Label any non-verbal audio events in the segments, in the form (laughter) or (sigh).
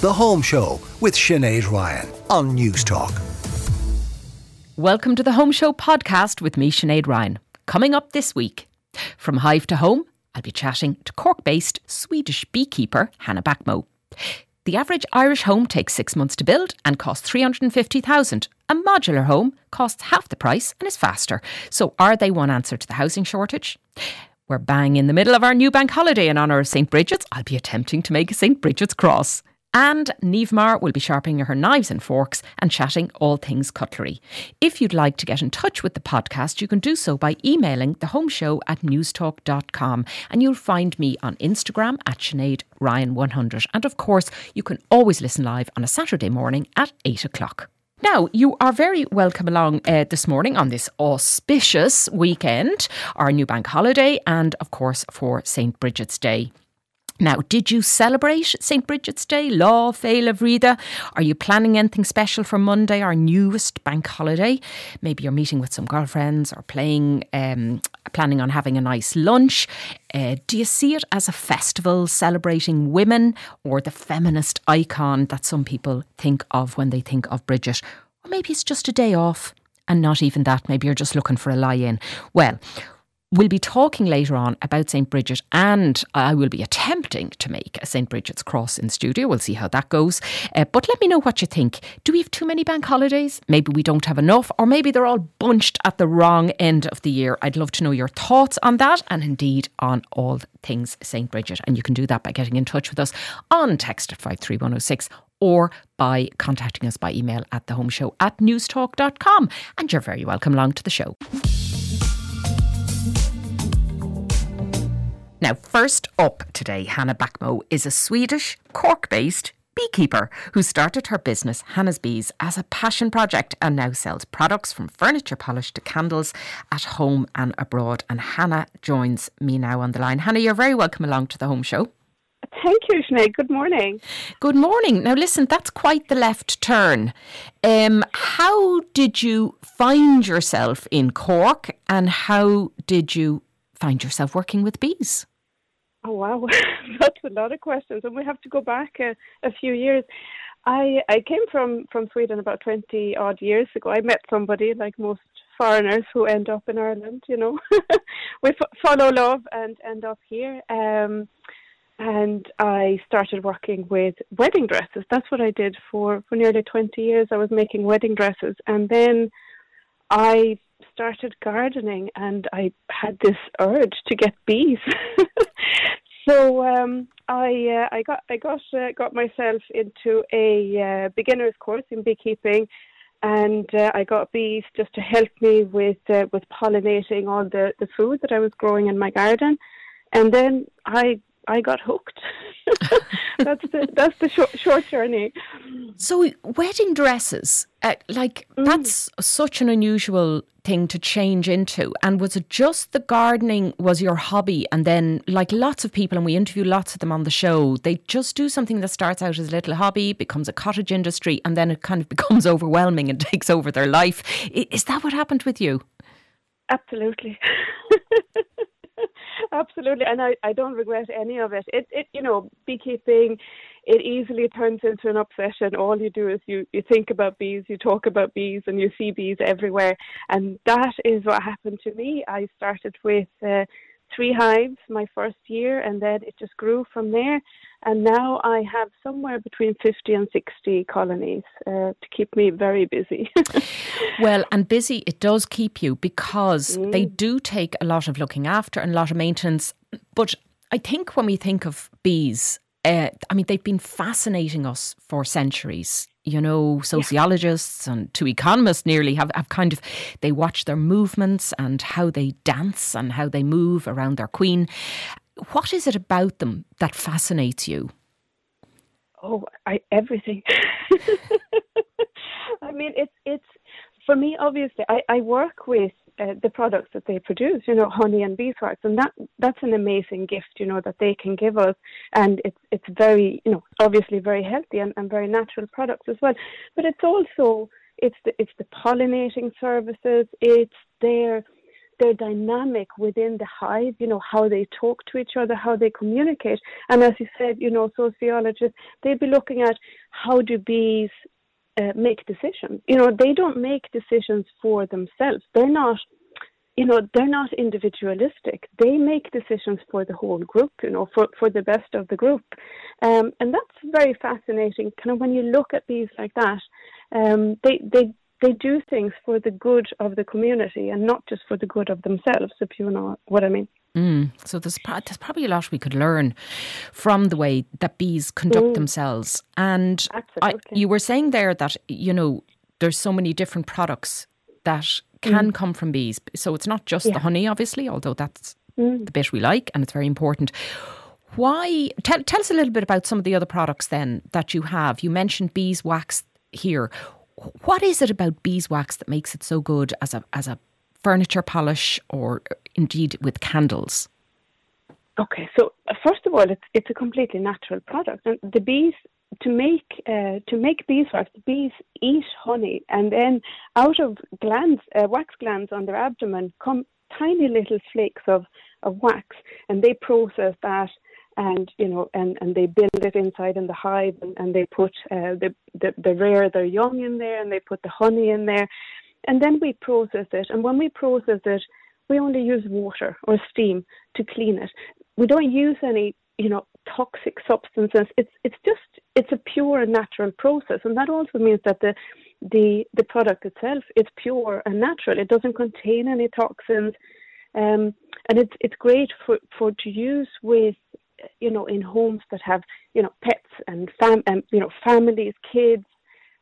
The Home Show with Sinead Ryan on Newstalk. Welcome to the Home Show podcast with me, Sinead Ryan. Coming up this week, from Hive to Home, I'll be chatting to Cork based Swedish beekeeper Hanna Backmo. The average Irish home takes six months to build and costs 350,000. A modular home costs half the price and is faster. So are they one answer to the housing shortage? We're bang in the middle of our new bank holiday in honour of St. Bridget's. I'll be attempting to make a St. Bridget's cross. And Niamh will be sharpening her knives and forks and chatting all things cutlery. If you'd like to get in touch with the podcast, you can do so by emailing the home show at newstalk.com. And you'll find me on Instagram at Sinead Ryan100. And of course, you can always listen live on a Saturday morning at 8 o'clock. Now, you are very welcome along uh, this morning on this auspicious weekend, our new bank holiday, and of course for St. Bridget's Day. Now, did you celebrate St. Bridget's Day, Lá, Féile Bhríde? Are you planning anything special for Monday, our newest bank holiday? Maybe you're meeting with some girlfriends or playing, um, planning on having a nice lunch. Uh, do you see it as a festival celebrating women or the feminist icon that some people think of when they think of Bridget? Or maybe it's just a day off and not even that. Maybe you're just looking for a lie in. Well, We'll be talking later on about St. Bridget, and I will be attempting to make a St. Bridget's cross in studio. We'll see how that goes. Uh, but let me know what you think. Do we have too many bank holidays? Maybe we don't have enough, or maybe they're all bunched at the wrong end of the year. I'd love to know your thoughts on that and indeed on all things St. Bridget. And you can do that by getting in touch with us on text at 53106 or by contacting us by email at the home show at newstalk.com. And you're very welcome along to the show. Now, first up today, Hanna Backmo is a Swedish, Cork based beekeeper who started her business, Hanna's Bees, as a passion project and now sells products from furniture polish to candles at home and abroad. And Hanna joins me now on the line. Hanna, you're very welcome along to the home show. Thank you, Sinead. Good morning. Good morning. Now, listen, that's quite the left turn. Um, how did you find yourself in Cork and how did you find yourself working with bees? Oh wow, (laughs) that's a lot of questions, and we have to go back a, a few years. I I came from from Sweden about twenty odd years ago. I met somebody like most foreigners who end up in Ireland. You know, (laughs) we f- follow love and end up here. Um, and I started working with wedding dresses. That's what I did for for nearly twenty years. I was making wedding dresses, and then I started gardening, and I had this urge to get bees. (laughs) So um, I uh, I got I got uh, got myself into a uh, beginner's course in beekeeping, and uh, I got bees just to help me with uh, with pollinating all the the food that I was growing in my garden, and then I I got hooked. (laughs) that's the that's the short, short journey. So wedding dresses, uh, like mm. that's such an unusual thing to change into. And was it just the gardening was your hobby, and then like lots of people, and we interview lots of them on the show, they just do something that starts out as a little hobby, becomes a cottage industry, and then it kind of (laughs) becomes overwhelming and takes over their life. Is that what happened with you? Absolutely. (laughs) (laughs) Absolutely, and I, I don't regret any of it. It it you know beekeeping, it easily turns into an obsession. All you do is you you think about bees, you talk about bees, and you see bees everywhere. And that is what happened to me. I started with uh, three hives my first year, and then it just grew from there. And now I have somewhere between 50 and 60 colonies uh, to keep me very busy. (laughs) well, and busy it does keep you because mm. they do take a lot of looking after and a lot of maintenance. But I think when we think of bees, uh, I mean, they've been fascinating us for centuries you know, sociologists yeah. and to economists nearly have, have kind of, they watch their movements and how they dance and how they move around their queen. What is it about them that fascinates you? Oh, I, everything. (laughs) I mean, it's, it's, for me, obviously, I, I work with uh, the products that they produce, you know, honey and beeswax, and that that's an amazing gift, you know, that they can give us, and it's it's very, you know, obviously very healthy and, and very natural products as well. But it's also it's the it's the pollinating services, it's their their dynamic within the hive, you know, how they talk to each other, how they communicate. And as you said, you know, sociologists, they'd be looking at how do bees uh, make decisions. You know, they don't make decisions for themselves. They're not you know, they're not individualistic. They make decisions for the whole group, you know, for, for the best of the group. Um, and that's very fascinating. Kind of when you look at bees like that, um, they, they, they do things for the good of the community and not just for the good of themselves, if you know what I mean. Mm. So there's, there's probably a lot we could learn from the way that bees conduct mm. themselves. And I, you were saying there that, you know, there's so many different products that can mm. come from bees. So it's not just yeah. the honey, obviously, although that's mm. the bit we like and it's very important. Why? Tell, tell us a little bit about some of the other products then that you have. You mentioned beeswax here. What is it about beeswax that makes it so good as a as a furniture polish or indeed with candles? Okay, so uh, first of all, it's it's a completely natural product, and the bees to make uh, to make beeswax, the bees eat honey, and then out of glands, uh, wax glands on their abdomen, come tiny little flakes of, of wax, and they process that, and you know, and, and they build it inside in the hive, and, and they put uh, the, the the rear their young in there, and they put the honey in there, and then we process it, and when we process it, we only use water or steam to clean it. We don't use any you know toxic substances. It's it's just it's a pure and natural process, and that also means that the the the product itself is pure and natural. It doesn't contain any toxins, um, and it's it's great for for to use with you know in homes that have you know pets and fam and you know families, kids.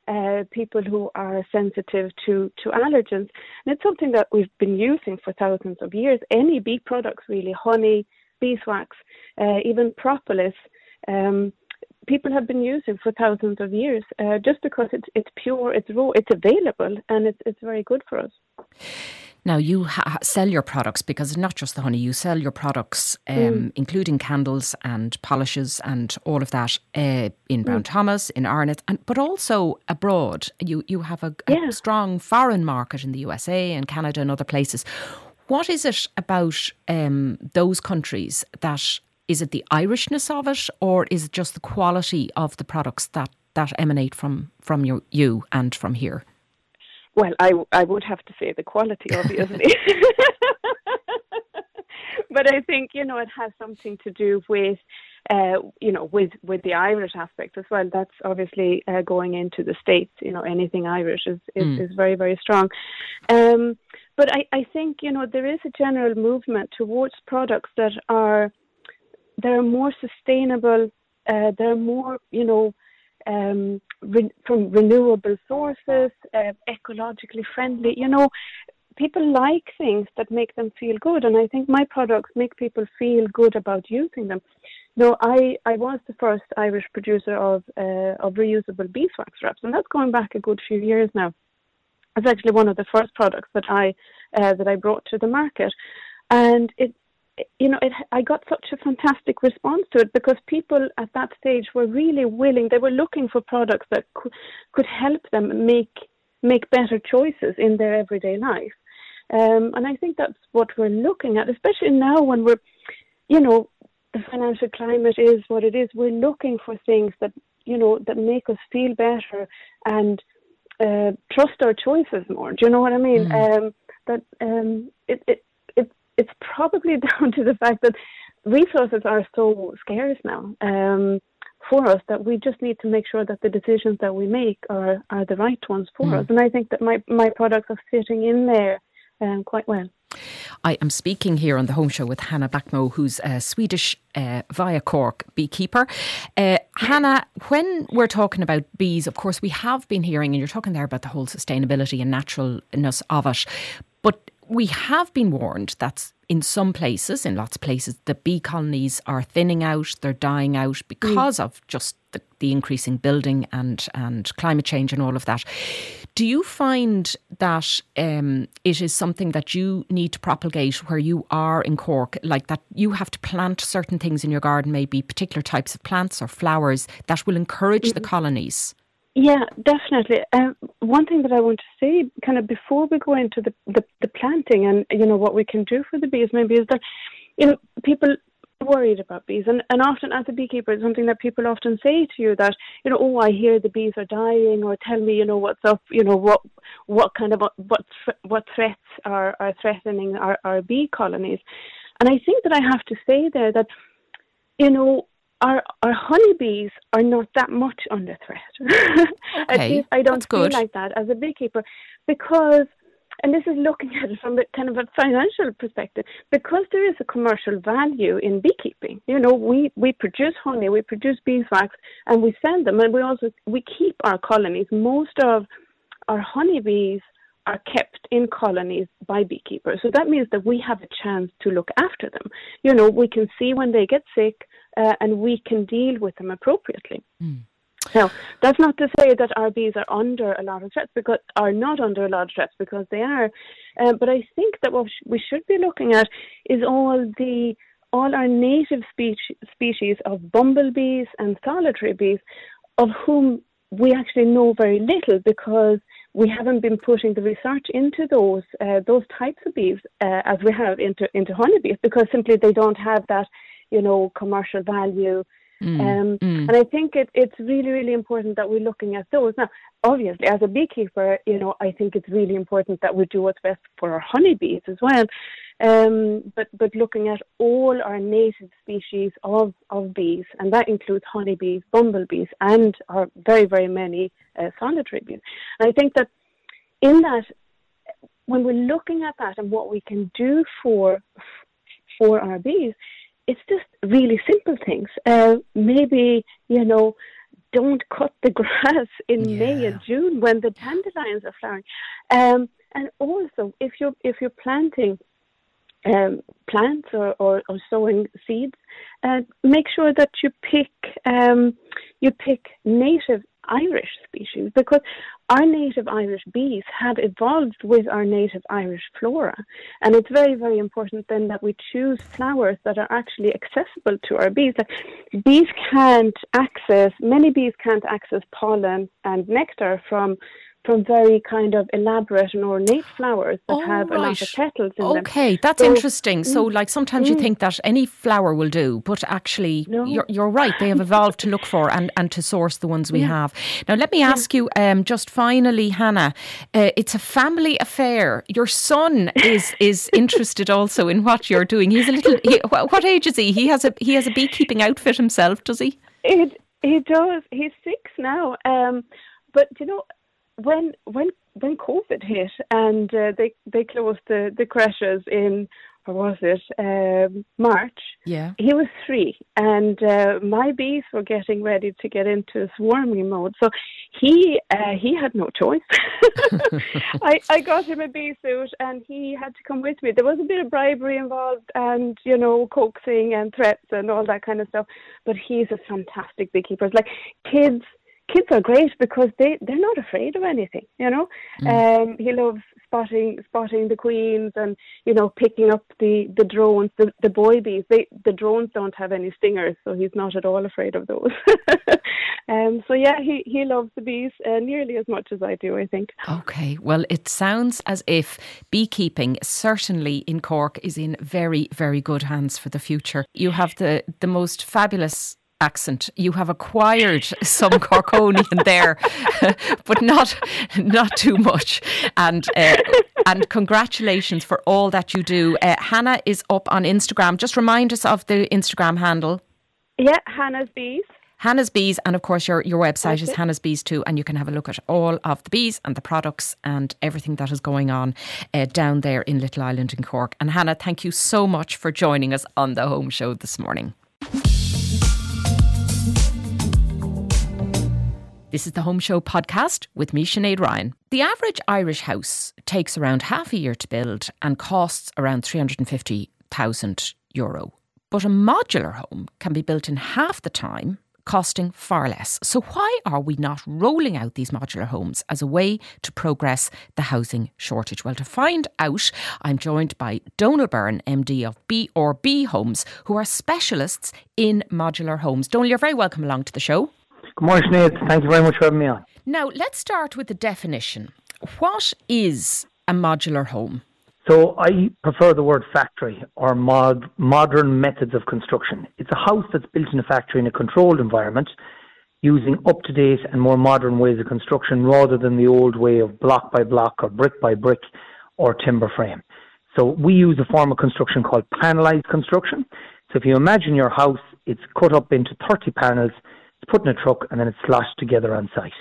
Uh, people who are sensitive to, to allergens. And it's something that we've been using for thousands of years. Any bee products, really, honey, beeswax, uh, even propolis. Um, people have been using for thousands of years uh, just because it's it's pure, it's raw, it's available, and it's it's very good for us. Now you ha- sell your products because not just the honey. You sell your products, um, mm. including candles and polishes and all of that, uh, in Brown mm. Thomas, in Arnott, and but also abroad. You you have a, a yeah. strong foreign market in the USA and Canada and other places. What is it about um, those countries that is it the Irishness of it, or is it just the quality of the products that, that emanate from from your, you and from here? Well, I I would have to say the quality, obviously. (laughs) (laughs) but I think you know it has something to do with uh, you know with with the Irish aspect as well. That's obviously uh, going into the states. You know, anything Irish is is, mm. is very very strong. Um, but I, I think you know there is a general movement towards products that are that are more sustainable. Uh, they're more you know um, re- from renewable sources, uh, ecologically friendly. You know, people like things that make them feel good, and I think my products make people feel good about using them. No, I, I was the first Irish producer of uh, of reusable beeswax wraps, and that's going back a good few years now. It's actually one of the first products that I uh, that I brought to the market, and it you know, it, I got such a fantastic response to it because people at that stage were really willing. They were looking for products that could, could help them make make better choices in their everyday life. Um, and I think that's what we're looking at, especially now when we're, you know, the financial climate is what it is. We're looking for things that you know that make us feel better and uh, trust our choices more. Do you know what I mean? Mm. Um, that um, it, it it it's probably (laughs) down to the fact that resources are so scarce now um, for us that we just need to make sure that the decisions that we make are are the right ones for mm. us. And I think that my my products are fitting in there um, quite well. I am speaking here on the Home Show with Hanna Backmo, who's a Swedish uh, via Cork beekeeper. Uh, Hanna, when we're talking about bees, of course, we have been hearing, and you're talking there about the whole sustainability and naturalness of it, but we have been warned that in some places, in lots of places, the bee colonies are thinning out, they're dying out because mm. of just the, the, increasing building and, and climate change and all of that. Do you find that um, it is something that you need to propagate where you are in Cork, like that you have to plant certain things in your garden, maybe particular types of plants or flowers that will encourage mm-hmm. the colonies? Yeah, definitely. Um, one thing that I want to say, kind of before we go into the, the, the planting and you know what we can do for the bees, maybe is that you know people worried about bees and, and often as a beekeeper it's something that people often say to you that you know oh i hear the bees are dying or tell me you know what's up you know what what kind of what what threats are are threatening our, our bee colonies and i think that i have to say there that you know our our honeybees are not that much under threat. (laughs) Okay, At least I don't feel like that as a beekeeper because and this is looking at it from a kind of a financial perspective because there is a commercial value in beekeeping. You know, we, we produce honey, we produce beeswax, and we send them, and we also we keep our colonies. Most of our honeybees are kept in colonies by beekeepers. So that means that we have a chance to look after them. You know, we can see when they get sick uh, and we can deal with them appropriately. Mm. Now, that's not to say that our bees are under a lot of threats because are not under a lot of threats because they are. Um, but I think that what we should be looking at is all the all our native species species of bumblebees and solitary bees, of whom we actually know very little because we haven't been putting the research into those uh, those types of bees uh, as we have into into honeybees because simply they don't have that you know commercial value Mm, um, mm. And I think it, it's really, really important that we're looking at those. Now, obviously, as a beekeeper, you know, I think it's really important that we do what's best for our honeybees as well. Um, but but looking at all our native species of, of bees, and that includes honeybees, bumblebees, and our very, very many uh, solitary bees. And I think that in that, when we're looking at that and what we can do for for our bees, it's just really simple things. Uh, maybe you know, don't cut the (laughs) grass in yeah. May and June when the dandelions are flowering. Um, and also, if you're if you're planting um, plants or, or, or, sowing seeds, uh, make sure that you pick um, you pick native Irish species because our native Irish bees have evolved with our native Irish flora. And it's very, very important then that we choose flowers that are actually accessible to our bees. Like bees can't access, many bees can't access pollen and nectar from from very kind of elaborate and ornate flowers that oh, have right. a lot of petals in okay, them. Okay, that's so, interesting. So, mm, like sometimes mm, you think that any flower will do, but actually, no. you're, you're right. They have evolved to look for and, and to source the ones we yeah. have. Now, let me ask yeah. you, um, just finally, Hanna. Uh, it's a family affair. Your son is is (laughs) interested also in what you're doing. He's a little. He, what age is he? He has a he has a beekeeping outfit himself. Does he? It he does. He's six now. Um, but you know, when when when COVID hit and uh, they they closed the the creches in or was it um, March? Yeah, he was three, and uh, my bees were getting ready to get into swarming mode. So he uh, he had no choice. (laughs) I I got him a bee suit, and he had to come with me. There was a bit of bribery involved, and you know coaxing and threats and all that kind of stuff. But he's a fantastic beekeeper. It's like kids kids are great because they they're not afraid of anything you know? Mm. um he loves spotting spotting the queens and you know picking up the the drones the the boy bees they the drones don't have any stingers so he's not at all afraid of those. (laughs) Um so yeah he he loves the bees uh, nearly as much as i do i think. Okay well it sounds as if beekeeping certainly in cork is in very very good hands for the future. You have the the most fabulous accent. You have acquired some Corkonian there, (laughs) but not not too much. And uh, and congratulations for all that you do. Uh, Hanna is up on Instagram. Just remind us of the Instagram handle. Yeah, Hanna's Bees. Hanna's Bees, and of course, your, your website is Hanna's Bees too, and you can have a look at all of the bees and the products and everything that is going on uh, down there in Little Island in Cork. And Hanna, thank you so much for joining us on the home show this morning. This is the Home Show podcast with me, Sinead Ryan. The average Irish house takes around half a year to build and costs around 350,000 euro. But a modular home can be built in half the time, costing far less. So, why are we not rolling out these modular homes as a way to progress the housing shortage? Well, to find out, I'm joined by Donal Byrne, MD of BRB Homes, who are specialists in modular homes. Donal, you're very welcome along to the show. Good morning, Sinead. Thank you very much for having me on. Now, let's start with the definition. What is a modular home? So I prefer the word factory or mod, modern methods of construction. It's a house that's built in a factory in a controlled environment using up to date and more modern ways of construction rather than the old way of block by block or brick by brick or timber frame. So we use a form of construction called panelized construction. So if you imagine your house, it's cut up into 30 panels, it's put in a truck, and then it's sloshed together on site.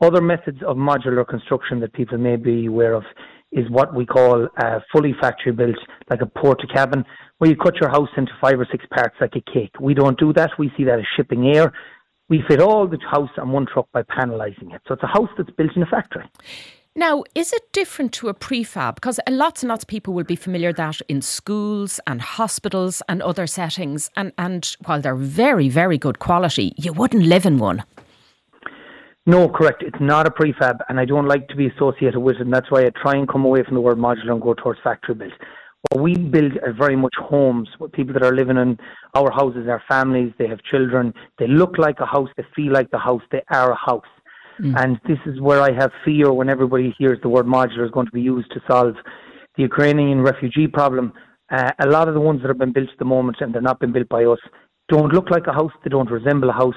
Other methods of modular construction that people may be aware of is what we call fully factory built, like a porta cabin, where you cut your house into five or six parts like a cake. We don't do that. We see that as shipping air. We fit all the house on one truck by panelizing it. So it's a house that's built in a factory. Now, is it different to a prefab? Because lots and lots of people will be familiar that in schools and hospitals and other settings, and, and while they're very, very good quality, you wouldn't live in one. No, correct. It's not a prefab, and I don't like to be associated with it, and that's why I try and come away from the word modular and go towards factory built. What we build are very much homes with people that are living in our houses, our families, they have children, they look like a house, they feel like the house, they are a house. Mm. And this is where I have fear when everybody hears the word modular is going to be used to solve the Ukrainian refugee problem. Uh, a lot of the ones that have been built at the moment, and they're not been built by us, don't look like a house. They don't resemble a house.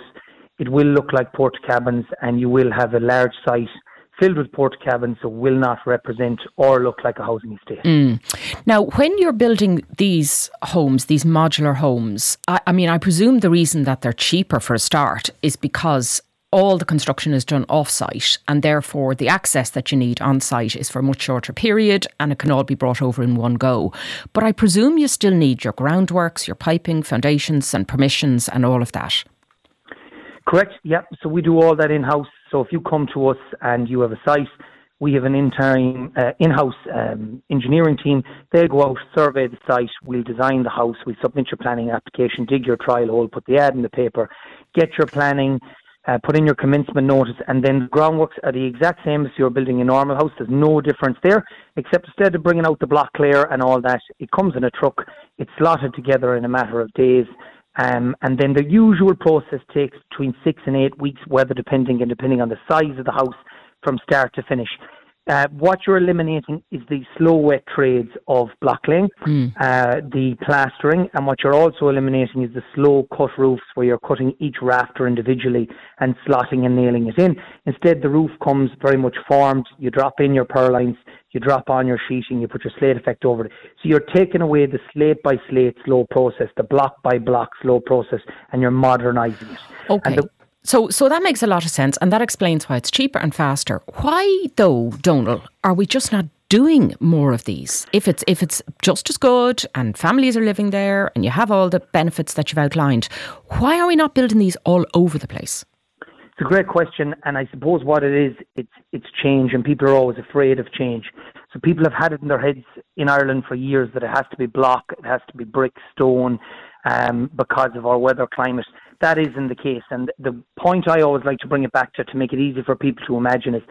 It will look like port cabins, and you will have a large site filled with port cabins, so will not represent or look like a housing estate. Mm. Now, when you're building these homes, these modular homes, I, I mean, I presume the reason that they're cheaper for a start is because all the construction is done off site, and therefore the access that you need on site is for a much shorter period and it can all be brought over in one go. But I presume you still need your groundworks, your piping, foundations, and permissions, and all of that. Correct, yeah. So we do all that in house. So if you come to us and you have a site, we have an intern, uh, in-house um, engineering team. They'll go out, survey the site. We'll design the house. we'll submit your planning application, dig your trial hole, put the ad in the paper, get your planning, uh, put in your commencement notice, and then the groundworks are the exact same as you're building a normal house. There's no difference there, except instead of bringing out the block layer and all that, it comes in a truck. It's slotted together in a matter of days. Um, and then the usual process takes between six and eight weeks, weather depending and depending on the size of the house from start to finish. Uh, what you're eliminating is the slow wet trades of blocklaying, mm. uh, the plastering, and what you're also eliminating is the slow cut roofs where you're cutting each rafter individually and slotting and nailing it in. Instead, the roof comes very much formed. You drop in your purlines, you drop on your sheeting, you put your slate effect over it. So you're taking away the slate by slate slow process, the block by block slow process, and you're modernising it. Okay. So, so that makes a lot of sense, and that explains why it's cheaper and faster. Why, though, Donal, are we just not doing more of these? If it's if it's just as good, and families are living there, and you have all the benefits that you've outlined, why are we not building these all over the place? It's a great question, and I suppose what it is, it's it's change, and people are always afraid of change. So people have had it in their heads in Ireland for years that it has to be block, it has to be brick, stone, um, because of our weather climate that isn't the case. And the point I always like to bring it back to, to make it easy for people to imagine is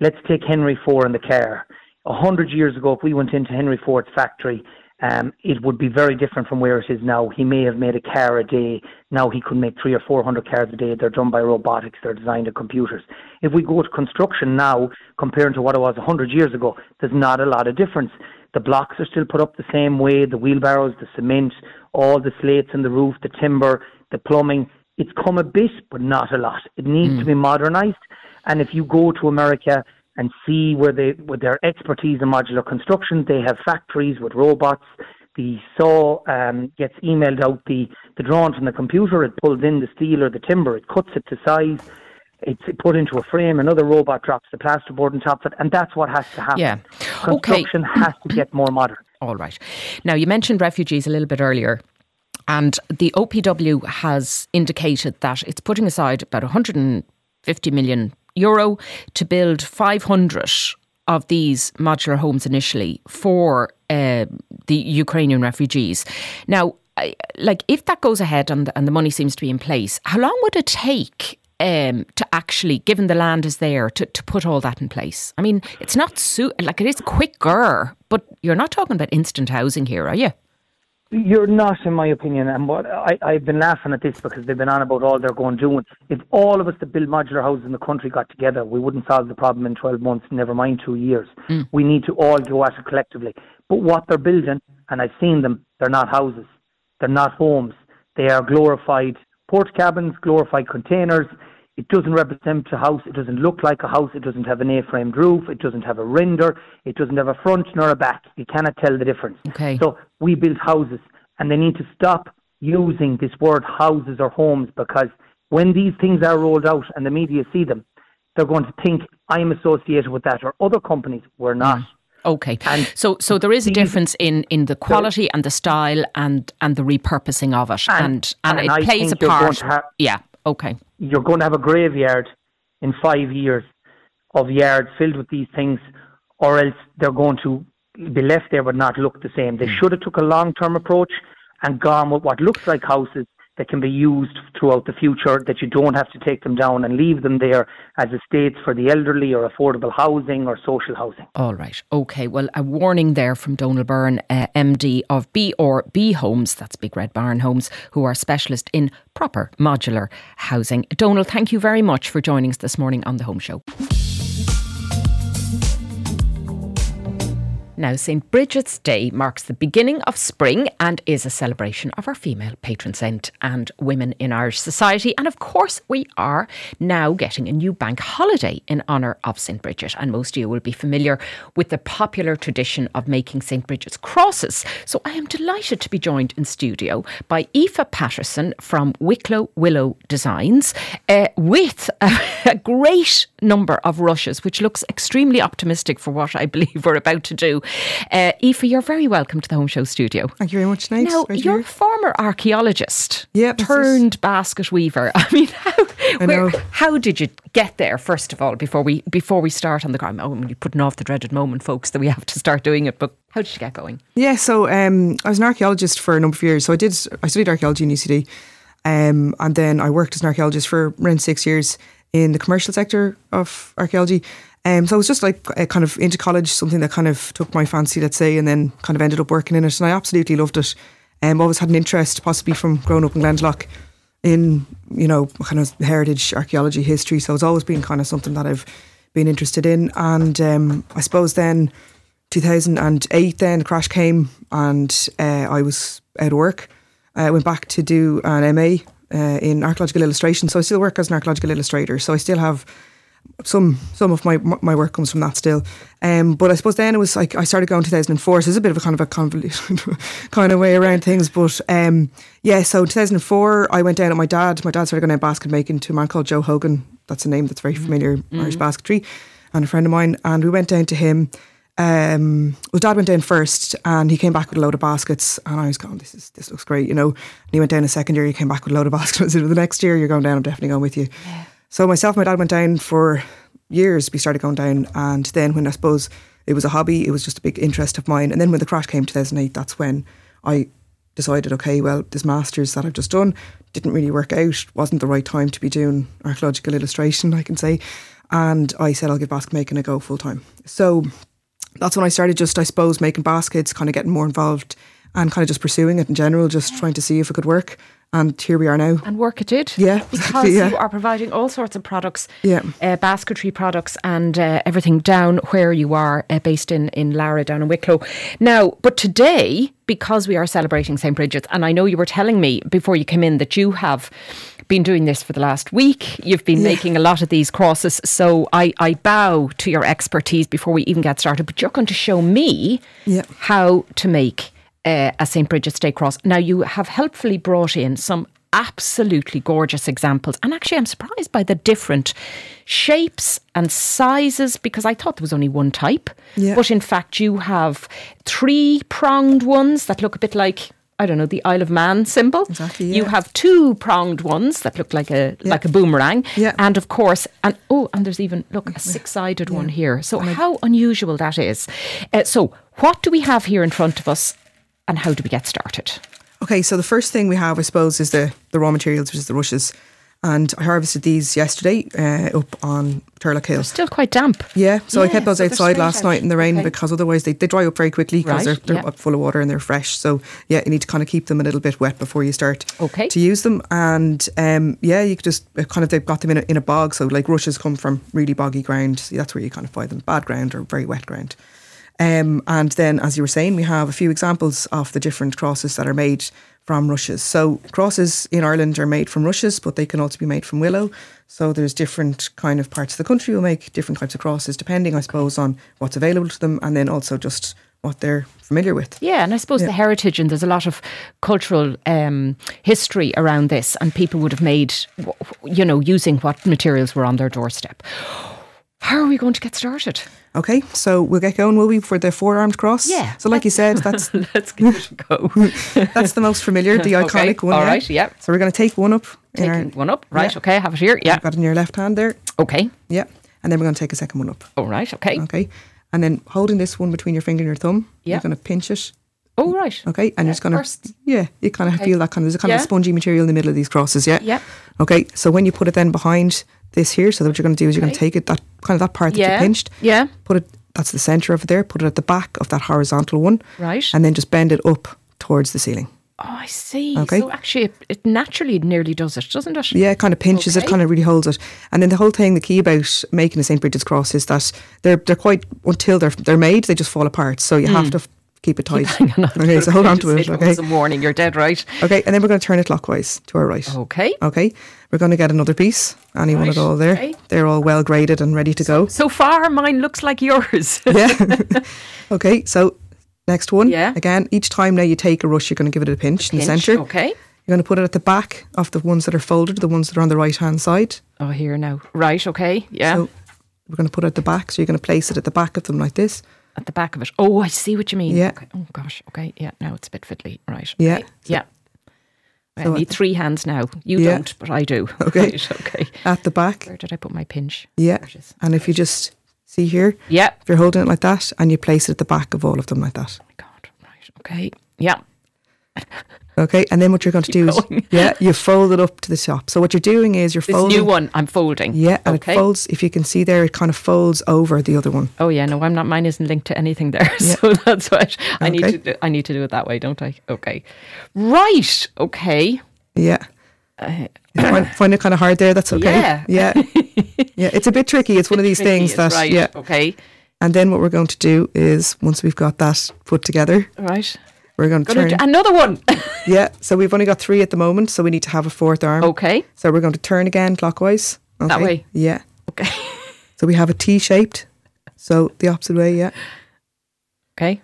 let's take Henry Ford and the car. A hundred years ago, if we went into Henry Ford's factory, um, it would be very different from where it is now. He may have made a car a day. Now he could make three or four hundred cars a day. They're done by robotics. They're designed in computers. If we go to construction now, compared to what it was a hundred years ago, there's not a lot of difference. The blocks are still put up the same way. The wheelbarrows, the cement, all the slates in the roof, the timber, the plumbing, it's come a bit, but not a lot. It needs mm. to be modernised. And if you go to America and see where they, with their expertise in modular construction, they have factories with robots. The saw um, gets emailed out the, the drawing from the computer. It pulls in the steel or the timber. It cuts it to size. It's put into a frame. Another robot drops the plasterboard on top of it, and that's what has to happen. Yeah. Construction okay. has to get more modern. All right. Now you mentioned refugees a little bit earlier. And the OPW has indicated that it's putting aside about 150 million euro to build 500 of these modular homes initially for uh, the Ukrainian refugees. Now, like if that goes ahead and, and the money seems to be in place, how long would it take um, to actually, given the land is there, to, to put all that in place? I mean, it's not so, like it is quicker, but you're not talking about instant housing here, are you? You're not, in my opinion, and what I, I've been laughing at this because they've been on about all they're going doing. If all of us that build modular houses in the country got together, we wouldn't solve the problem in 12 months, never mind two years. Mm. We need to all go at it collectively. But what they're building, and I've seen them, they're not houses, they're not homes. They are glorified port cabins, glorified containers. It doesn't represent a house. It doesn't look like a house. It doesn't have an A-framed roof. It doesn't have a render. It doesn't have a front nor a back. You cannot tell the difference. Okay. So we build houses, and they need to stop using this word houses or homes because when these things are rolled out and the media see them, they're going to think I'm associated with that, or other companies were not. Mm. Okay, and so so there is a difference in, in the quality and the style and, and the repurposing of it, and and, and, and it plays a part. Have, yeah, okay. You're going to have a graveyard in five years of yards filled with these things, or else they're going to be left there but not look the same. They mm. should have took a long term approach and gone with what looks like houses that can be used throughout the future, that you don't have to take them down and leave them there as estates for the elderly or affordable housing or social housing. All right. Okay. Well, a warning there from Donal Byrne, uh, MD of BRB Homes, that's Big Red Barn Homes, who are specialist in proper modular housing. Donal, thank you very much for joining us this morning on the Home Show. Now, St. Bridget's Day marks the beginning of spring and is a celebration of our female patron saint and women in Irish society. And of course, we are now getting a new bank holiday in honour of St. Bridget. And most of you will be familiar with the popular tradition of making St. Bridget's crosses. So I am delighted to be joined in studio by Aoife Patterson from Wicklow Willow Designs uh, with a, (laughs) a great number of rushes, which looks extremely optimistic for what I believe we're about to do. Uh, Aoife, you're very welcome to the Home Show studio. Thank you very much, Nate. Now, right you're a former archaeologist yep, turned basket weaver. (laughs) I mean, how, I where, how did you get there, first of all, before we before we start on the ground? Oh, you're putting off the dreaded moment, folks, that we have to start doing it, but how did you get going? Yeah, so um, I was an archaeologist for a number of years. So I did, I studied archaeology in UCD. Um, and then I worked as an archaeologist for around six years in the commercial sector of archaeology. Um, so it was just like kind of into college, something that kind of took my fancy, let's say, and then kind of ended up working in it. And I absolutely loved it. Um, always had an interest, possibly from growing up in Glendalough, in you know kind of heritage, archaeology, history. So it's always been kind of something that I've been interested in. And um, I suppose then 2008, then the crash came, and uh, I was out of work. I went back to do an MA uh, in archaeological illustration. So I still work as an archaeological illustrator. So I still have some some of my my work comes from that still. Um, but I suppose then it was like I started going 2004, so it's a bit of a kind of a convoluted (laughs) kind of way around things. But um, yeah, so 2004, I went down with my dad. My dad started going out basket making to a man called Joe Hogan. That's a name that's very familiar mm-hmm. Irish basketry, and a friend of mine. And we went down to him. Um, well, Dad went down first, and he came back with a load of baskets, and I was going, "This is this looks great," you know. And he went down a second year, he came back with a load of (laughs) baskets. I "The next year, you're going down. I'm definitely going with you." Yeah. So myself my dad went down for years. We started going down, and then when I suppose it was a hobby, it was just a big interest of mine. And then when the crash came, 2008, that's when I decided, okay, well, this masters that I've just done didn't really work out. wasn't the right time to be doing archaeological illustration, I can say. And I said I'll give basket making a go full time. So that's when I started just, I suppose, making baskets, kind of getting more involved and kind of just pursuing it in general, just trying to see if it could work and here we are now. And work it did. Yeah. (laughs) Because yeah. you are providing all sorts of products, yeah. Uh, basketry products and uh, everything down where you are uh, based in, in Laragh, down in Wicklow. Now, but today, because we are celebrating St. Bridget's, and I know you were telling me before you came in that you have been doing this for the last week. You've been yeah. making a lot of these crosses. So I, I bow to your expertise before we even get started. But you're going to show me yeah. how to make uh, a St. Bridget's Day cross. Now, you have helpfully brought in some absolutely gorgeous examples. And actually, I'm surprised by the different shapes and sizes because I thought there was only one type. Yeah. But in fact, you have three pronged ones that look a bit like. I don't know the Isle of Man symbol. Exactly. Yeah. You have two pronged ones that look like a yeah. like a boomerang. And of course, and oh, and there's even look a six sided one here. So how unusual that is. Uh, so what do we have here in front of us? And how do we get started? Okay, so the first thing we have, I suppose, is the, the raw materials, which is the rushes. and I harvested these yesterday uh, up on Turlough Hill. Still quite damp. Yeah, so I kept those so outside last out. night in the rain Okay. because otherwise they, they dry up very quickly because Right, they're, they're yeah. full of water and they're fresh. So yeah, you need to kind of keep them a little bit wet before you start Okay. to use them. And um, yeah, you could just uh, kind of they've got them in a, in a bog. So like rushes come from really boggy ground. So that's where you kind of find them, bad ground or very wet ground. Um, and then, as you were saying, we have a few examples of the different crosses that are made from rushes. So crosses in Ireland are made from rushes, but they can also be made from willow. So there's different kind of parts of the country will make different types of crosses, depending, I suppose, on what's available to them, and then also just what they're familiar with. Yeah, and I suppose the heritage and there's a lot of cultural um, history around this, and people would have made, you know, using what materials were on their doorstep. How are we going to get started? Okay, so we'll get going, will we, for the four armed cross? Yeah. So, like you said, that's (laughs) Let's give it a go. (laughs) that's the most familiar, the (laughs) Okay, iconic one. all yeah. right, yeah. So we're going to take one up. in our- one up, right? Yeah. Okay, I have it here. Yeah. You've got it in your left hand there. Okay. Yeah. And then we're going to take a second one up. All right. Okay. Okay. And then holding this one between your finger and your thumb, Yeah. you're going to pinch it. Oh, right. Okay. And you're just going to, yeah, you kind of Okay. feel that kind of, there's a kind of spongy material in the middle of these crosses. Yeah. Yeah. Okay. So when you put it then behind this here, so what you're going to do is you're going to take it, that kind of that part that Yeah. you pinched, Yeah. put it, that's the center of it there, put it at the back of that horizontal one. Right. And then just bend it up towards the ceiling. Oh, I see. Okay. So actually, it, it naturally nearly does it, doesn't it? Yeah, it kind of pinches Okay. it, kind of really holds it. And then the whole thing, the key about making a St. Bridget's cross is that they're they're quite until they're they're made, they just fall apart. So you have hmm. to f- keep it tight. (laughs) On. okay, so hold on to it. Okay. a warning. You're dead right. Okay, and then we're going to turn it clockwise to our right. Okay. Okay, we're going to get another piece. Any one Right, at all there. okay. They're all well graded and ready to go. So far, mine looks like yours. (laughs) yeah. (laughs) okay, so next one. Yeah. Again, each time now you take a rush, you're going to give it a pinch, in the centre. Okay. You're going to put it at the back of the ones that are folded, the ones that are on the right hand side. Oh, here now. Right. Okay. Yeah. So we're going to put it at the back. So you're going to place it at the back of them like this. At the back of it. Oh, I see what you mean. Yeah. Okay. Oh gosh. Okay. Yeah. Now it's a bit fiddly. Right. Yeah. Okay. Yeah. I So need three hands now. You Yeah. don't, but I do. (laughs) Okay. Right, okay. At the back. Where did I put my pinch? Yeah. There it is. And if you just see here, Yeah. if you're holding it like that and you place it at the back of all of them like that. Oh my God. Right. Okay. Yeah. Okay. And then what you're going to do is, going. (laughs) yeah, you fold it up to the top. So what you're doing is you're This folding. new one I'm folding. Yeah. And okay. it folds, if you can see there, it kind of folds over the other one. Oh yeah, no, I'm not. Mine isn't linked to anything there, (laughs) Yeah. so that's what I need Okay. to. Do, I need to do it that way, don't I? Okay, right. Okay. Yeah. Uh, find, (clears throat) find it kind of hard there. That's okay. Yeah. Yeah. (laughs) yeah. It's a bit tricky. It's one of these tricky, things that, right. yeah. Okay. And then what we're going to do is once we've got that put together, Right. We're going to turn. do another one. (laughs) yeah. So we've only got three at the moment. So we need to have a fourth arm. okay. So we're going to turn again clockwise. That way? Yeah. Okay. So we have a T shaped. So the opposite way, yeah. Okay.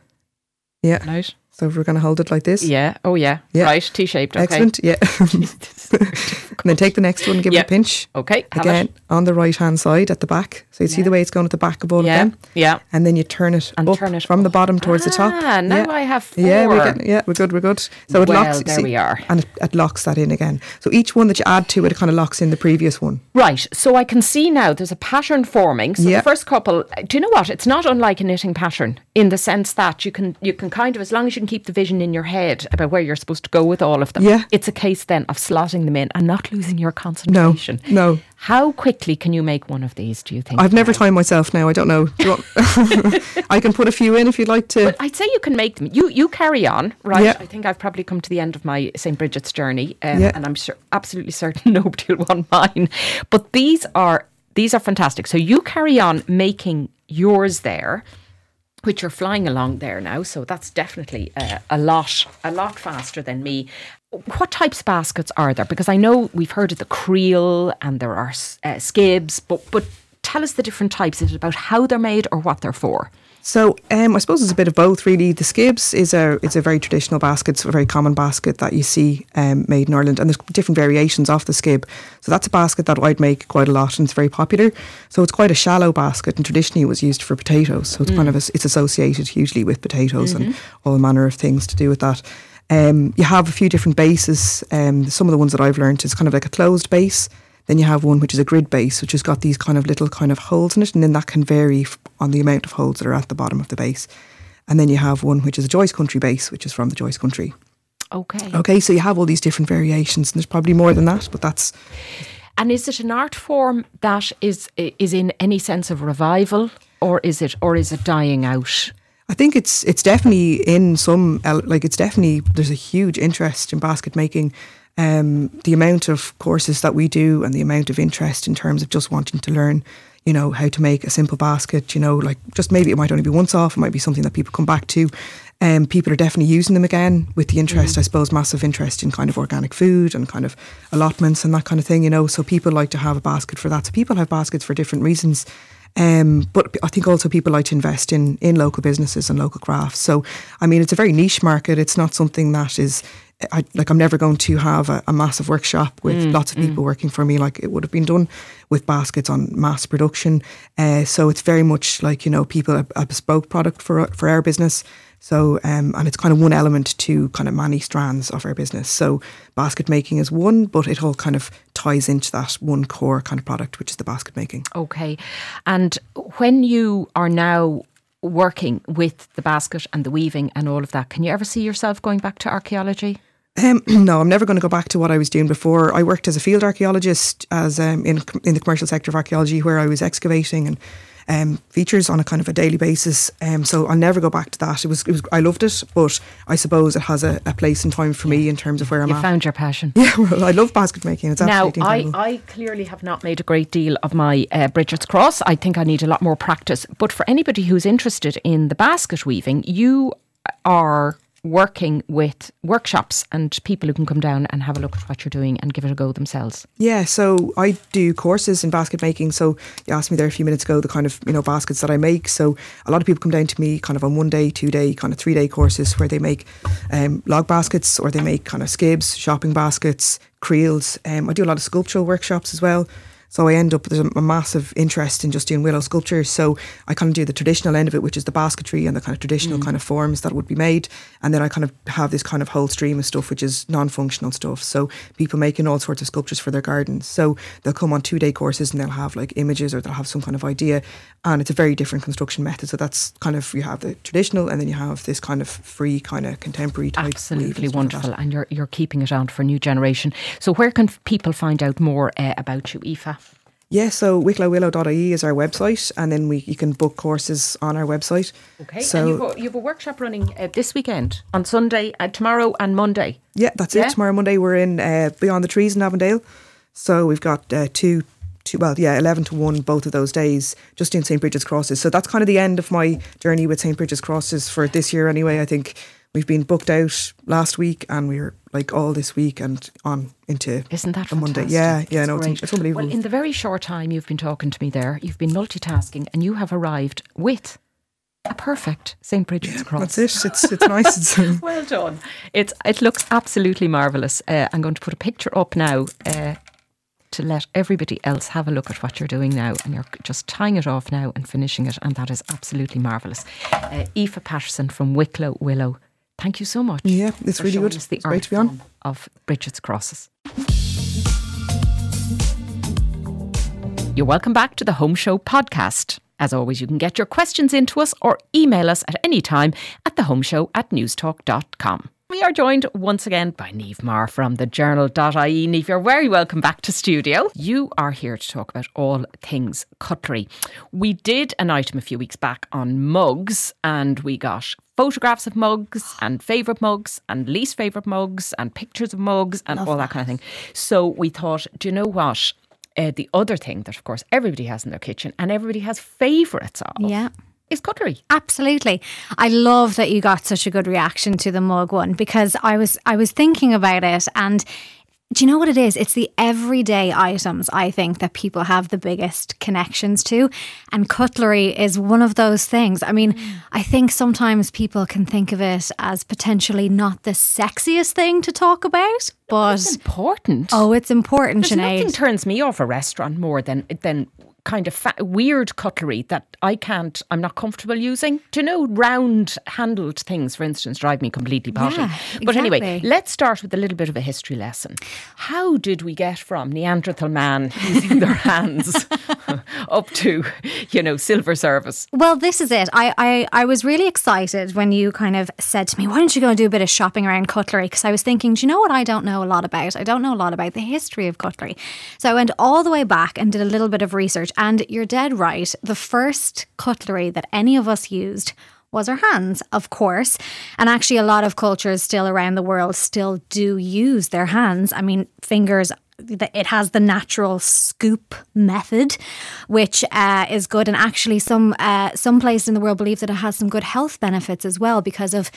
Yeah. Right. So if we're going to hold it like this. Yeah. Oh yeah. Yeah. Right. T-shaped. Okay. Excellent. Yeah. (laughs) and then take the next one and give Yeah. it a pinch. Okay. Again, on the right hand side at the back. So you see the way it's going at the back of all Yeah. of them. Yeah. And then you turn it And up turn it from the bottom towards the top. Ah, now yeah. I have four. Yeah, we get, yeah, we're good, we're good. So it Well, locks. there we are. And it, it locks that in again. So each one that you add to it, it kind of locks in the previous one. Right. So I can see now there's a pattern forming. So Yeah. the first couple, do you know what? It's not unlike a knitting pattern in the sense that you can you can kind of as long as you can keep the vision in your head about where you're supposed to go with all of them. Yeah. It's a case then of slotting them in and not losing your concentration. no. No. How quickly can you make one of these, do you think? I've never timed myself now. I don't know. Do want- (laughs) I can put a few in if you'd like to. I'd say you can make them. You you carry on, right? Yeah. I think I've probably come to the end of my St. Bridget's journey, um, Yeah. and I'm sure, absolutely certain (laughs) nobody will want mine. But these are these are fantastic. So you carry on making yours there, which you're flying along there now. So that's definitely uh, a lot a lot faster than me. What types of baskets are there? Because I know we've heard of the creel and there are uh, skibs, but but tell us the different types. Is it about how they're made or what they're for? So um, I suppose it's a bit of both, really. The skibs is a it's a very traditional basket, it's a very common basket that you see um, made in Ireland, and there's different variations of the skib. So that's a basket that I'd make quite a lot, and it's very popular. So it's quite a shallow basket, and traditionally it was used for potatoes. So it's kind of a, it's associated hugely with potatoes and all manner of things to do with that. Um, you have a few different bases. Um, some of the ones that I've learned is kind of like a closed base. Then you have one which is a grid base, which has got these kind of little kind of holes in it, and then that can vary on the amount of holes that are at the bottom of the base. And then you have one which is a Joyce Country base, which is from the Joyce Country. Okay. Okay, so you have all these different variations, and there's probably more than that, but that's And is it an art form that is is in any sense of revival, or is it or is it dying out? I think it's it's definitely in some like it's definitely there's a huge interest in basket making. Um, the amount of courses that we do and the amount of interest in terms of just wanting to learn, you know, how to make a simple basket. You know, like just maybe it might only be once off. It might be something that people come back to. Um, people are definitely using them again with the interest, mm. I suppose, massive interest in kind of organic food and kind of allotments and that kind of thing, you know. So people like to have a basket for that. So people have baskets for different reasons. Um, but I think also people like to invest in in local businesses and local crafts. So I mean, it's a very niche market. It's not something that is. I, like I'm never going to have a, a massive workshop with mm, lots of mm. people mm. working for me like it would have been done with baskets on mass production. Uh, so it's very much like you know people a, a bespoke product for for our business. So, um, and it's kind of one element to kind of many strands of our business. So, basket making is one, but it all kind of ties into that one core kind of product, which is the basket making. Okay. And when you are now working with the basket and the weaving and all of that, can you ever see yourself going back to archaeology? Um, (clears throat) no, I'm never going to go back to what I was doing before. I worked as a field archaeologist, as um, in in the commercial sector of archaeology, where I was excavating and um, features on a kind of a daily basis. Um, so I'll never go back to that. It was, it was I loved it, but I suppose it has a, a place and time for me in terms of where I'm at. you at. found your passion. (laughs) Yeah, well, I love basket making. It's now, absolutely I. I clearly have not made a great deal of my uh, Brigid's Cross. I think I need a lot more practice. But for anybody who's interested in the basket weaving, you are working with workshops and people who can come down and have a look at what you're doing and give it a go themselves? Yeah, so I do courses in basket making. So you asked me there a few minutes ago the kind of you know baskets that I make. So a lot of people come down to me kind of on one day, two day, kind of three day courses where they make um, log baskets or they make kind of skibs, shopping baskets, creels. Um, I do a lot of sculptural workshops as well. So I end up there's a, massive interest in just doing willow sculptures. So I kind of do the traditional end of it, which is the basketry and the kind of traditional mm. kind of forms that would be made, and then I kind of have this kind of whole stream of stuff, which is non-functional stuff. So people making all sorts of sculptures for their gardens. So they'll come on two day courses and they'll have like images or they'll have some kind of idea, and it's a very different construction method. So that's kind of you have the traditional, and then you have this kind of free kind of contemporary type. Absolutely wonderful, like and you're you're keeping it on for a new generation. So where can people find out more uh, about you, Aoife? Yeah, so wicklowwillow.ie is our website, and then we you can book courses on our website. Okay, so and you have, a, you have a workshop running uh, this weekend on Sunday, uh, tomorrow, and Monday. Yeah, that's yeah? it. Tomorrow, Monday, we're in uh, Beyond the Trees in Avondale. So we've got uh, two, two, well, yeah, 11 to 1 both of those days, just in St. Brigid's Crosses. So that's kind of the end of my journey with St. Brigid's Crosses for this year, anyway. I think we've been booked out last week and we are like all this week and on into Isn't that a Monday. Yeah, yeah, no, it's, it's, unbelievable. Well, in the very short time you've been talking to me there, you've been multitasking and you have arrived with a perfect St. Brigid's yeah, cross. That's it. It's it's nice. It's, (laughs) (laughs) well done. It's it looks absolutely marvelous. Uh, I'm going to put a picture up now. Uh, to let everybody else have a look at what you're doing now, and you're just tying it off now and finishing it, and that is absolutely marvellous. Uh, Aoife Patterson from Wicklow Willow Thank you so much. Yeah, it's really good. the it's great to be on. Of Brigid's Crosses. You're welcome back to the Home Show podcast. As always, you can get your questions into us or email us at any time at thehomeshow at newstalk.com. We are joined once again by Niamh Maher from the journal.ie. Niamh, you're very welcome back to studio. You are here to talk about all things cutlery. We did an item a few weeks back on mugs and we got photographs of mugs and favourite mugs and least favourite mugs and pictures of mugs and Love all that. that kind of thing. So we thought, do you know what? Uh, the other thing that, of course, everybody has in their kitchen and everybody has favourites of. Yeah is cutlery. Absolutely. I love that you got such a good reaction to the mug one because I was I was thinking about it and do you know what it is? It's the everyday items I think that people have the biggest connections to. And cutlery is one of those things. I mean, mm. I think sometimes people can think of it as potentially not the sexiest thing to talk about, but it's important. Oh, it's important, There's Sinead. Nothing turns me off a restaurant more than than kind of fa- weird cutlery that I can't, I'm not comfortable using. Do you know, round handled things, for instance, drive me completely potty. Yeah, but exactly. anyway, let's start with a little bit of a history lesson. How did we get from Neanderthal man (laughs) using their hands (laughs) up to, you know, silver service. Well, this is it. I, I, I was really excited when you kind of said to me, why don't you go and do a bit of shopping around cutlery? Because I was thinking, do you know what I don't know a lot about? I don't know a lot about the history of cutlery. So I went all the way back and did a little bit of research. And you're dead right. The first cutlery that any of us used was our hands, of course. And actually, a lot of cultures still around the world still do use their hands. I mean, fingers it has the natural scoop method, which uh, is good. And actually, some uh, some places in the world believe that it has some good health benefits as well because of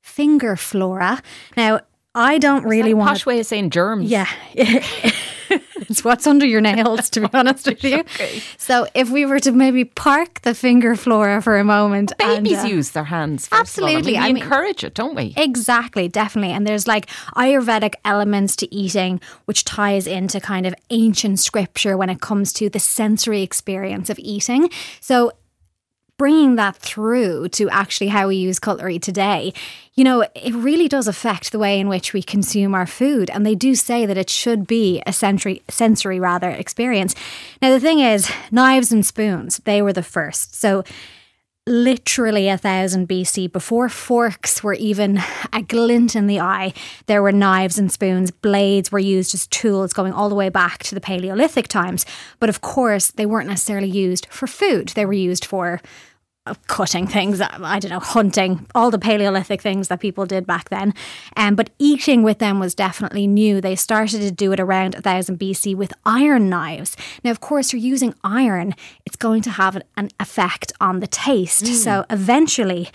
finger flora. Now, I don't really want posh way of saying germs. Yeah. (laughs) it's what's under your nails, to be (laughs) honest with you. Okay. So if we were to maybe park the finger flora for a moment. Babies and, uh, use their hands. absolutely. I, mean, we I encourage it, don't we? Exactly, definitely. And there's like Ayurvedic elements to eating, which ties into kind of ancient scripture when it comes to the sensory experience of eating. So bringing that through to actually how we use cutlery today, you know, it really does affect the way in which we consume our food. And they do say that it should be a sensory, sensory rather experience. Now, the thing is, knives and spoons, they were the first. So, literally a thousand BC, before forks were even a glint in the eye, there were knives and spoons. Blades were used as tools going all the way back to the Paleolithic times. But of course, they weren't necessarily used for food, they were used for cutting things, I don't know, hunting, all the Paleolithic things that people did back then. Um, but eating with them was definitely new. They started to do it around 1000 BC with iron knives. Now, of course, you're using iron, it's going to have an effect on the taste. Mm. So eventually,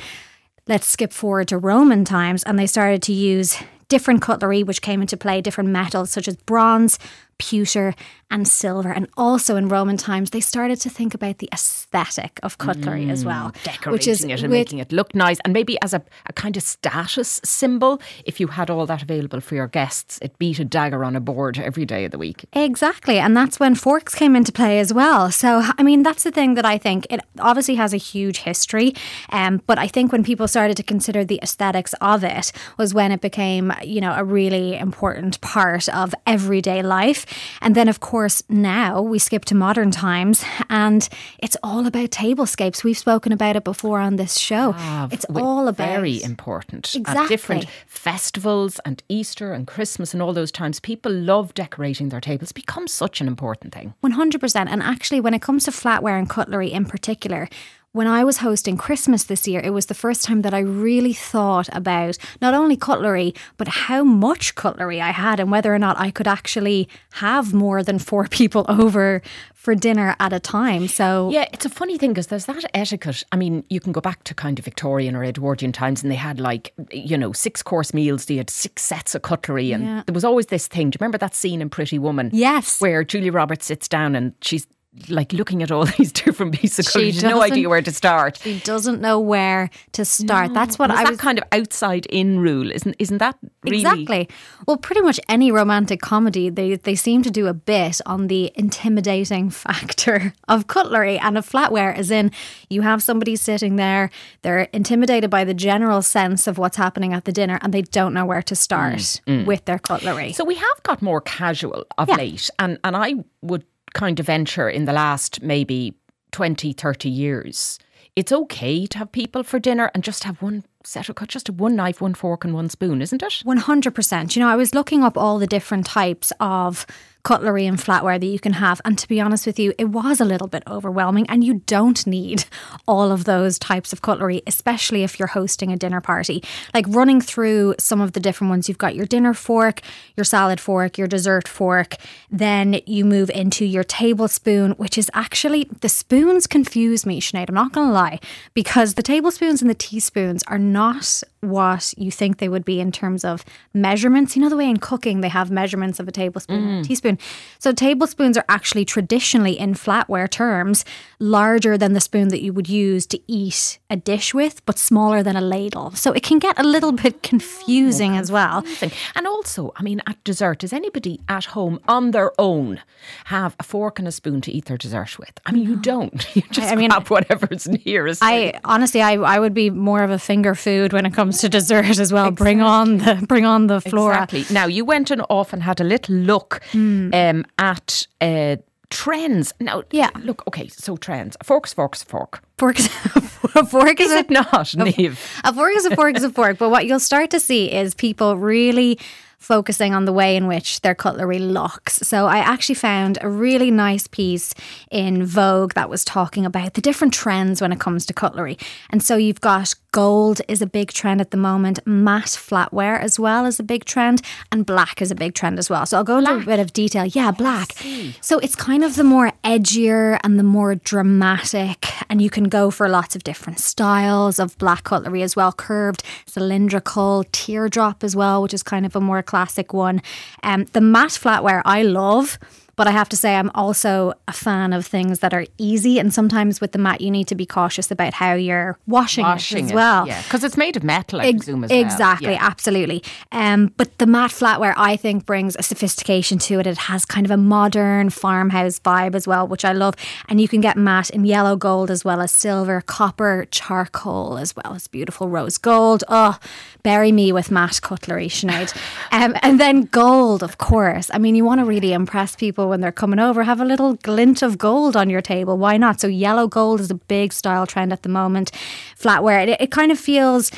let's skip forward to Roman times, and they started to use different cutlery which came into play, different metals such as bronze, pewter, and silver. And also in Roman times, they started to think about the aesthetic of cutlery mm, as well. Decorating which is it and making it look nice. And maybe as a, a kind of status symbol, if you had all that available for your guests, it beat a dagger on a board every day of the week. Exactly. And that's when forks came into play as well. So, I mean, that's the thing that I think it obviously has a huge history. Um, but I think when people started to consider the aesthetics of it was when it became, you know, a really important part of everyday life. And then, of course, now we skip to modern times and it's all about tablescapes. We've spoken about it before on this show. Ah, it's all about. Very important. Exactly. At different festivals and Easter and Christmas and all those times, people love decorating their tables. It becomes such an important thing. 100%. And actually, when it comes to flatware and cutlery in particular, when I was hosting Christmas this year, it was the first time that I really thought about not only cutlery, but how much cutlery I had and whether or not I could actually have more than four (laughs) people over for dinner at a time. So, yeah, it's a funny thing because there's that etiquette. I mean, you can go back to kind of Victorian or Edwardian times and they had like, you know, six course meals, they had six sets of cutlery. And yeah. there was always this thing. Do you remember that scene in Pretty Woman? Yes. Where Julia Roberts sits down and she's like looking at all (laughs) these different pieces. She no idea where to start. She doesn't know where to start. No. That's what I was that kind of outside in rule, isn't isn't that really Exactly. Well, pretty much any romantic comedy they they seem to do a bit on the intimidating (laughs) factor of cutlery and of flatware as in you have somebody sitting there, they're intimidated by the general sense of what's happening at the dinner and they don't know where to start mm, mm. with their cutlery. So we have got more casual of yeah. late and and I would kind of venture in the last maybe 20, 30 years, it's okay to have people for dinner and just have one set of just one knife, one fork, and one spoon, isn't it? 100%. You know, I was looking up all the different types of cutlery and flatware that you can have. And to be honest with you, it was a little bit overwhelming. And you don't need all of those types of cutlery, especially if you're hosting a dinner party. Like running through some of the different ones, you've got your dinner fork, your salad fork, your dessert fork. Then you move into your tablespoon, which is actually the spoons confuse me, Sinead. I'm not going to lie, because the tablespoons and the teaspoons are not what you think they would be in terms of measurements. You know, the way in cooking they have measurements of a tablespoon mm. a teaspoon. So, tablespoons are actually traditionally, in flatware terms, larger than the spoon that you would use to eat a dish with, but smaller than a ladle. So, it can get a little bit confusing oh, as well. And also, I mean, at dessert, does anybody at home on their own have a fork and a spoon to eat their dessert with? I mean, you don't. (laughs) You just I mean, grab whatever's nearest. I honestly, I, I would be more of a finger food when it comes comes to dessert as well. Exactly. Bring on the bring on the flora. Exactly. Now you went and off and had a little look mm. um, at. Uh, trends. Now, Yeah. Look, okay, so trends. A fork's a fork's fork. Fork is (laughs) a fork is Is a it not, Niamh? A fork is a fork is a fork. But what you'll start to see is people really focusing on the way in which their cutlery looks. So I actually found a really nice piece in Vogue that was talking about the different trends when it comes to cutlery. And so you've got gold is a big trend at the moment, matte flatware as well is a big trend, and black is a big trend as well. So I'll go into a bit of detail. Yeah, black. So it's kind of the more edgier and the more dramatic, and you can go for lots of different styles of black cutlery as well curved, cylindrical, teardrop as well, which is kind of a more classic one. Um, the matte flatware I love. But I have to say, I'm also a fan of things that are easy. And sometimes with the mat, you need to be cautious about how you're washing, Washing it as well. Yeah, because it's made of metal, I Ex- presume, as well. Exactly, Yeah. absolutely. Um, but the matte flatware, I think, brings a sophistication to it. It has kind of a modern farmhouse vibe as well, which I love. And you can get matte in yellow gold as well as silver, copper, charcoal as well as beautiful rose gold. Oh, bury me with matte cutlery, Sinead. (laughs) um, and then gold, of course. I mean, you want to really impress people when they're coming over. Have a little glint of gold on your table. Why not? So yellow gold is a big style trend at the moment. Flatware, it, it kind of feels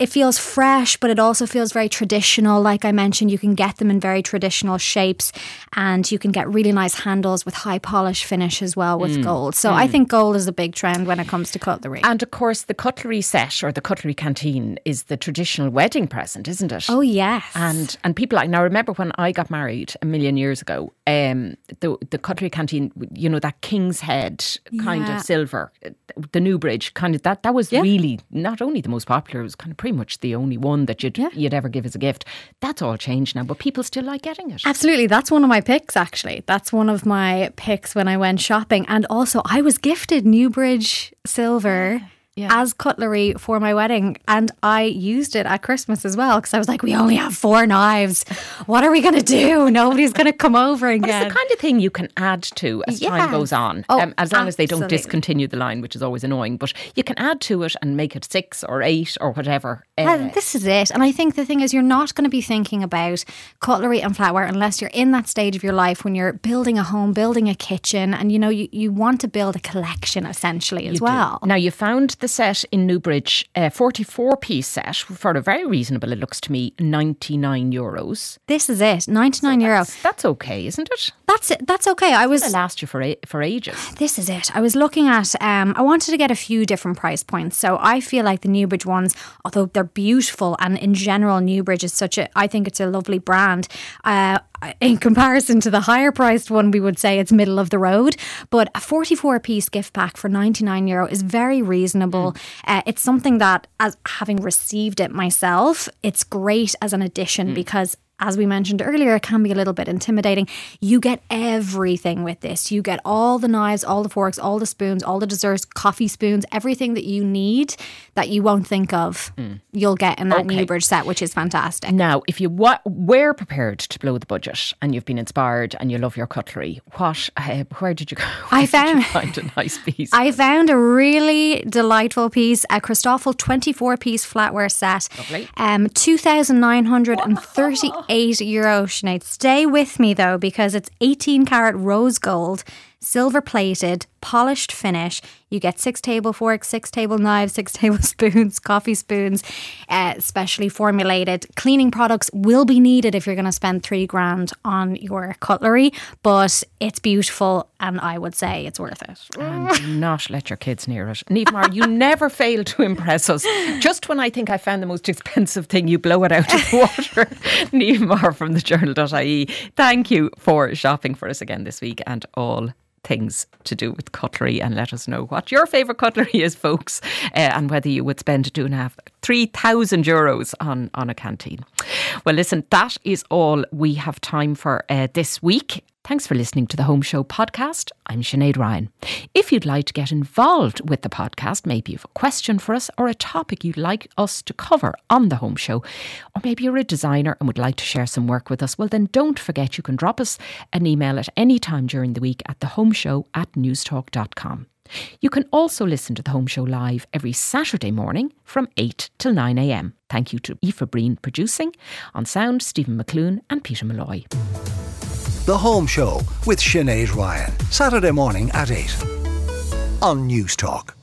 it feels fresh, but it also feels very traditional. Like I mentioned, you can get them in very traditional shapes and you can get really nice handles with high polish finish as well with gold. So I think gold is a big trend when it comes to cutlery. And of course, the cutlery set or the cutlery canteen is the traditional wedding present, isn't it? oh, yes. And and people like now remember when I got married a million years ago, um, the the cutlery canteen, you know that king's head kind Yeah. of silver, uh, the Newbridge kind of that that was Yeah. really not only the most popular, it was kind of pretty much the only one that you'd Yeah. you'd ever give as a gift. That's all changed now, but people still like getting it. Absolutely. That's one of my picks, actually. That's one of my picks when I went shopping. And also, I was gifted Newbridge silver. Yeah. As cutlery for my wedding, and I used it at Christmas as well because I was like, "We only have four knives. What are we going to do? Nobody's going to come over again." it's the kind of thing you can add to as time goes on, Oh, um, as long as they don't discontinue the line, which is always annoying. But you can add to it and make it six or eight or whatever. Uh, Well, this is it. And I think the thing is, you're not going to be thinking about cutlery and flatware unless you're in that stage of your life when you're building a home, building a kitchen, and you know, you, you want to build a collection essentially as You do. well. Now you found the set in Newbridge, a 44 piece set for a very reasonable, it looks to me, 99 euros. This is it 99 euro. That's, that's okay, isn't it? That's it. That's okay. I was It'll last you for a, for ages. This is it. I was looking at. Um, I wanted to get a few different price points. So I feel like the Newbridge ones, although they're beautiful, and in general, Newbridge is such a. I think it's a lovely brand. Uh, in comparison to the higher priced one, we would say it's middle of the road. But a 44 piece gift pack for 99 euro is very reasonable. Uh, it's something that, as having received it myself, it's great as an addition because as we mentioned earlier, it can be a little bit intimidating. You get everything with this. You get all the knives, all the forks, all the spoons, all the desserts, coffee spoons, everything that you need that you won't think of. You'll get in that Okay. Newbridge set, which is fantastic. Now, if you wa- were prepared to blow the budget and you've been inspired and you love your cutlery, what? Uh, where did you go? (laughs) I Where did you found- (laughs) find a nice piece. I found a really delightful piece, a Christofle 24 piece flatware set. Lovely. Um, 2,938 euro, Sinead. Stay with me though, because it's 18 karat rose gold, silver plated, polished finish. You get six table forks, six table knives, six (laughs) tablespoons, coffee spoons, uh, specially formulated. Cleaning products will be needed if you're going to spend three grand on your cutlery, but it's beautiful and I would say it's worth it. and do not let your kids near it. Niamh you never fail to impress us. Just when I think I found the most expensive thing, you blow it out of the water. (laughs) Niamh from the journal.ie. Thank you for shopping for us again this week and all things to do with cutlery and let us know what your favourite cutlery is, folks, uh, and whether you would spend two and a half, three thousand euros on, on a canteen. Well, listen, that is all we have time for uh, this week. Thanks for listening to the Home Show podcast. I'm Sinead Ryan. If you'd like to get involved with the podcast, maybe you have a question for us or a topic you'd like us to cover on the Home Show, or maybe you're a designer and would like to share some work with us, well, then don't forget you can drop us an email at any time during the week at thehomeshow at newstalk.com. You can also listen to the Home Show live every Saturday morning from 8 till 9 a.m. Thank you to Aoife Breen producing, on sound Stephen McClune and Peter Malloy. The Home Show with Sinead Ryan. Saturday morning at 8 on Newstalk.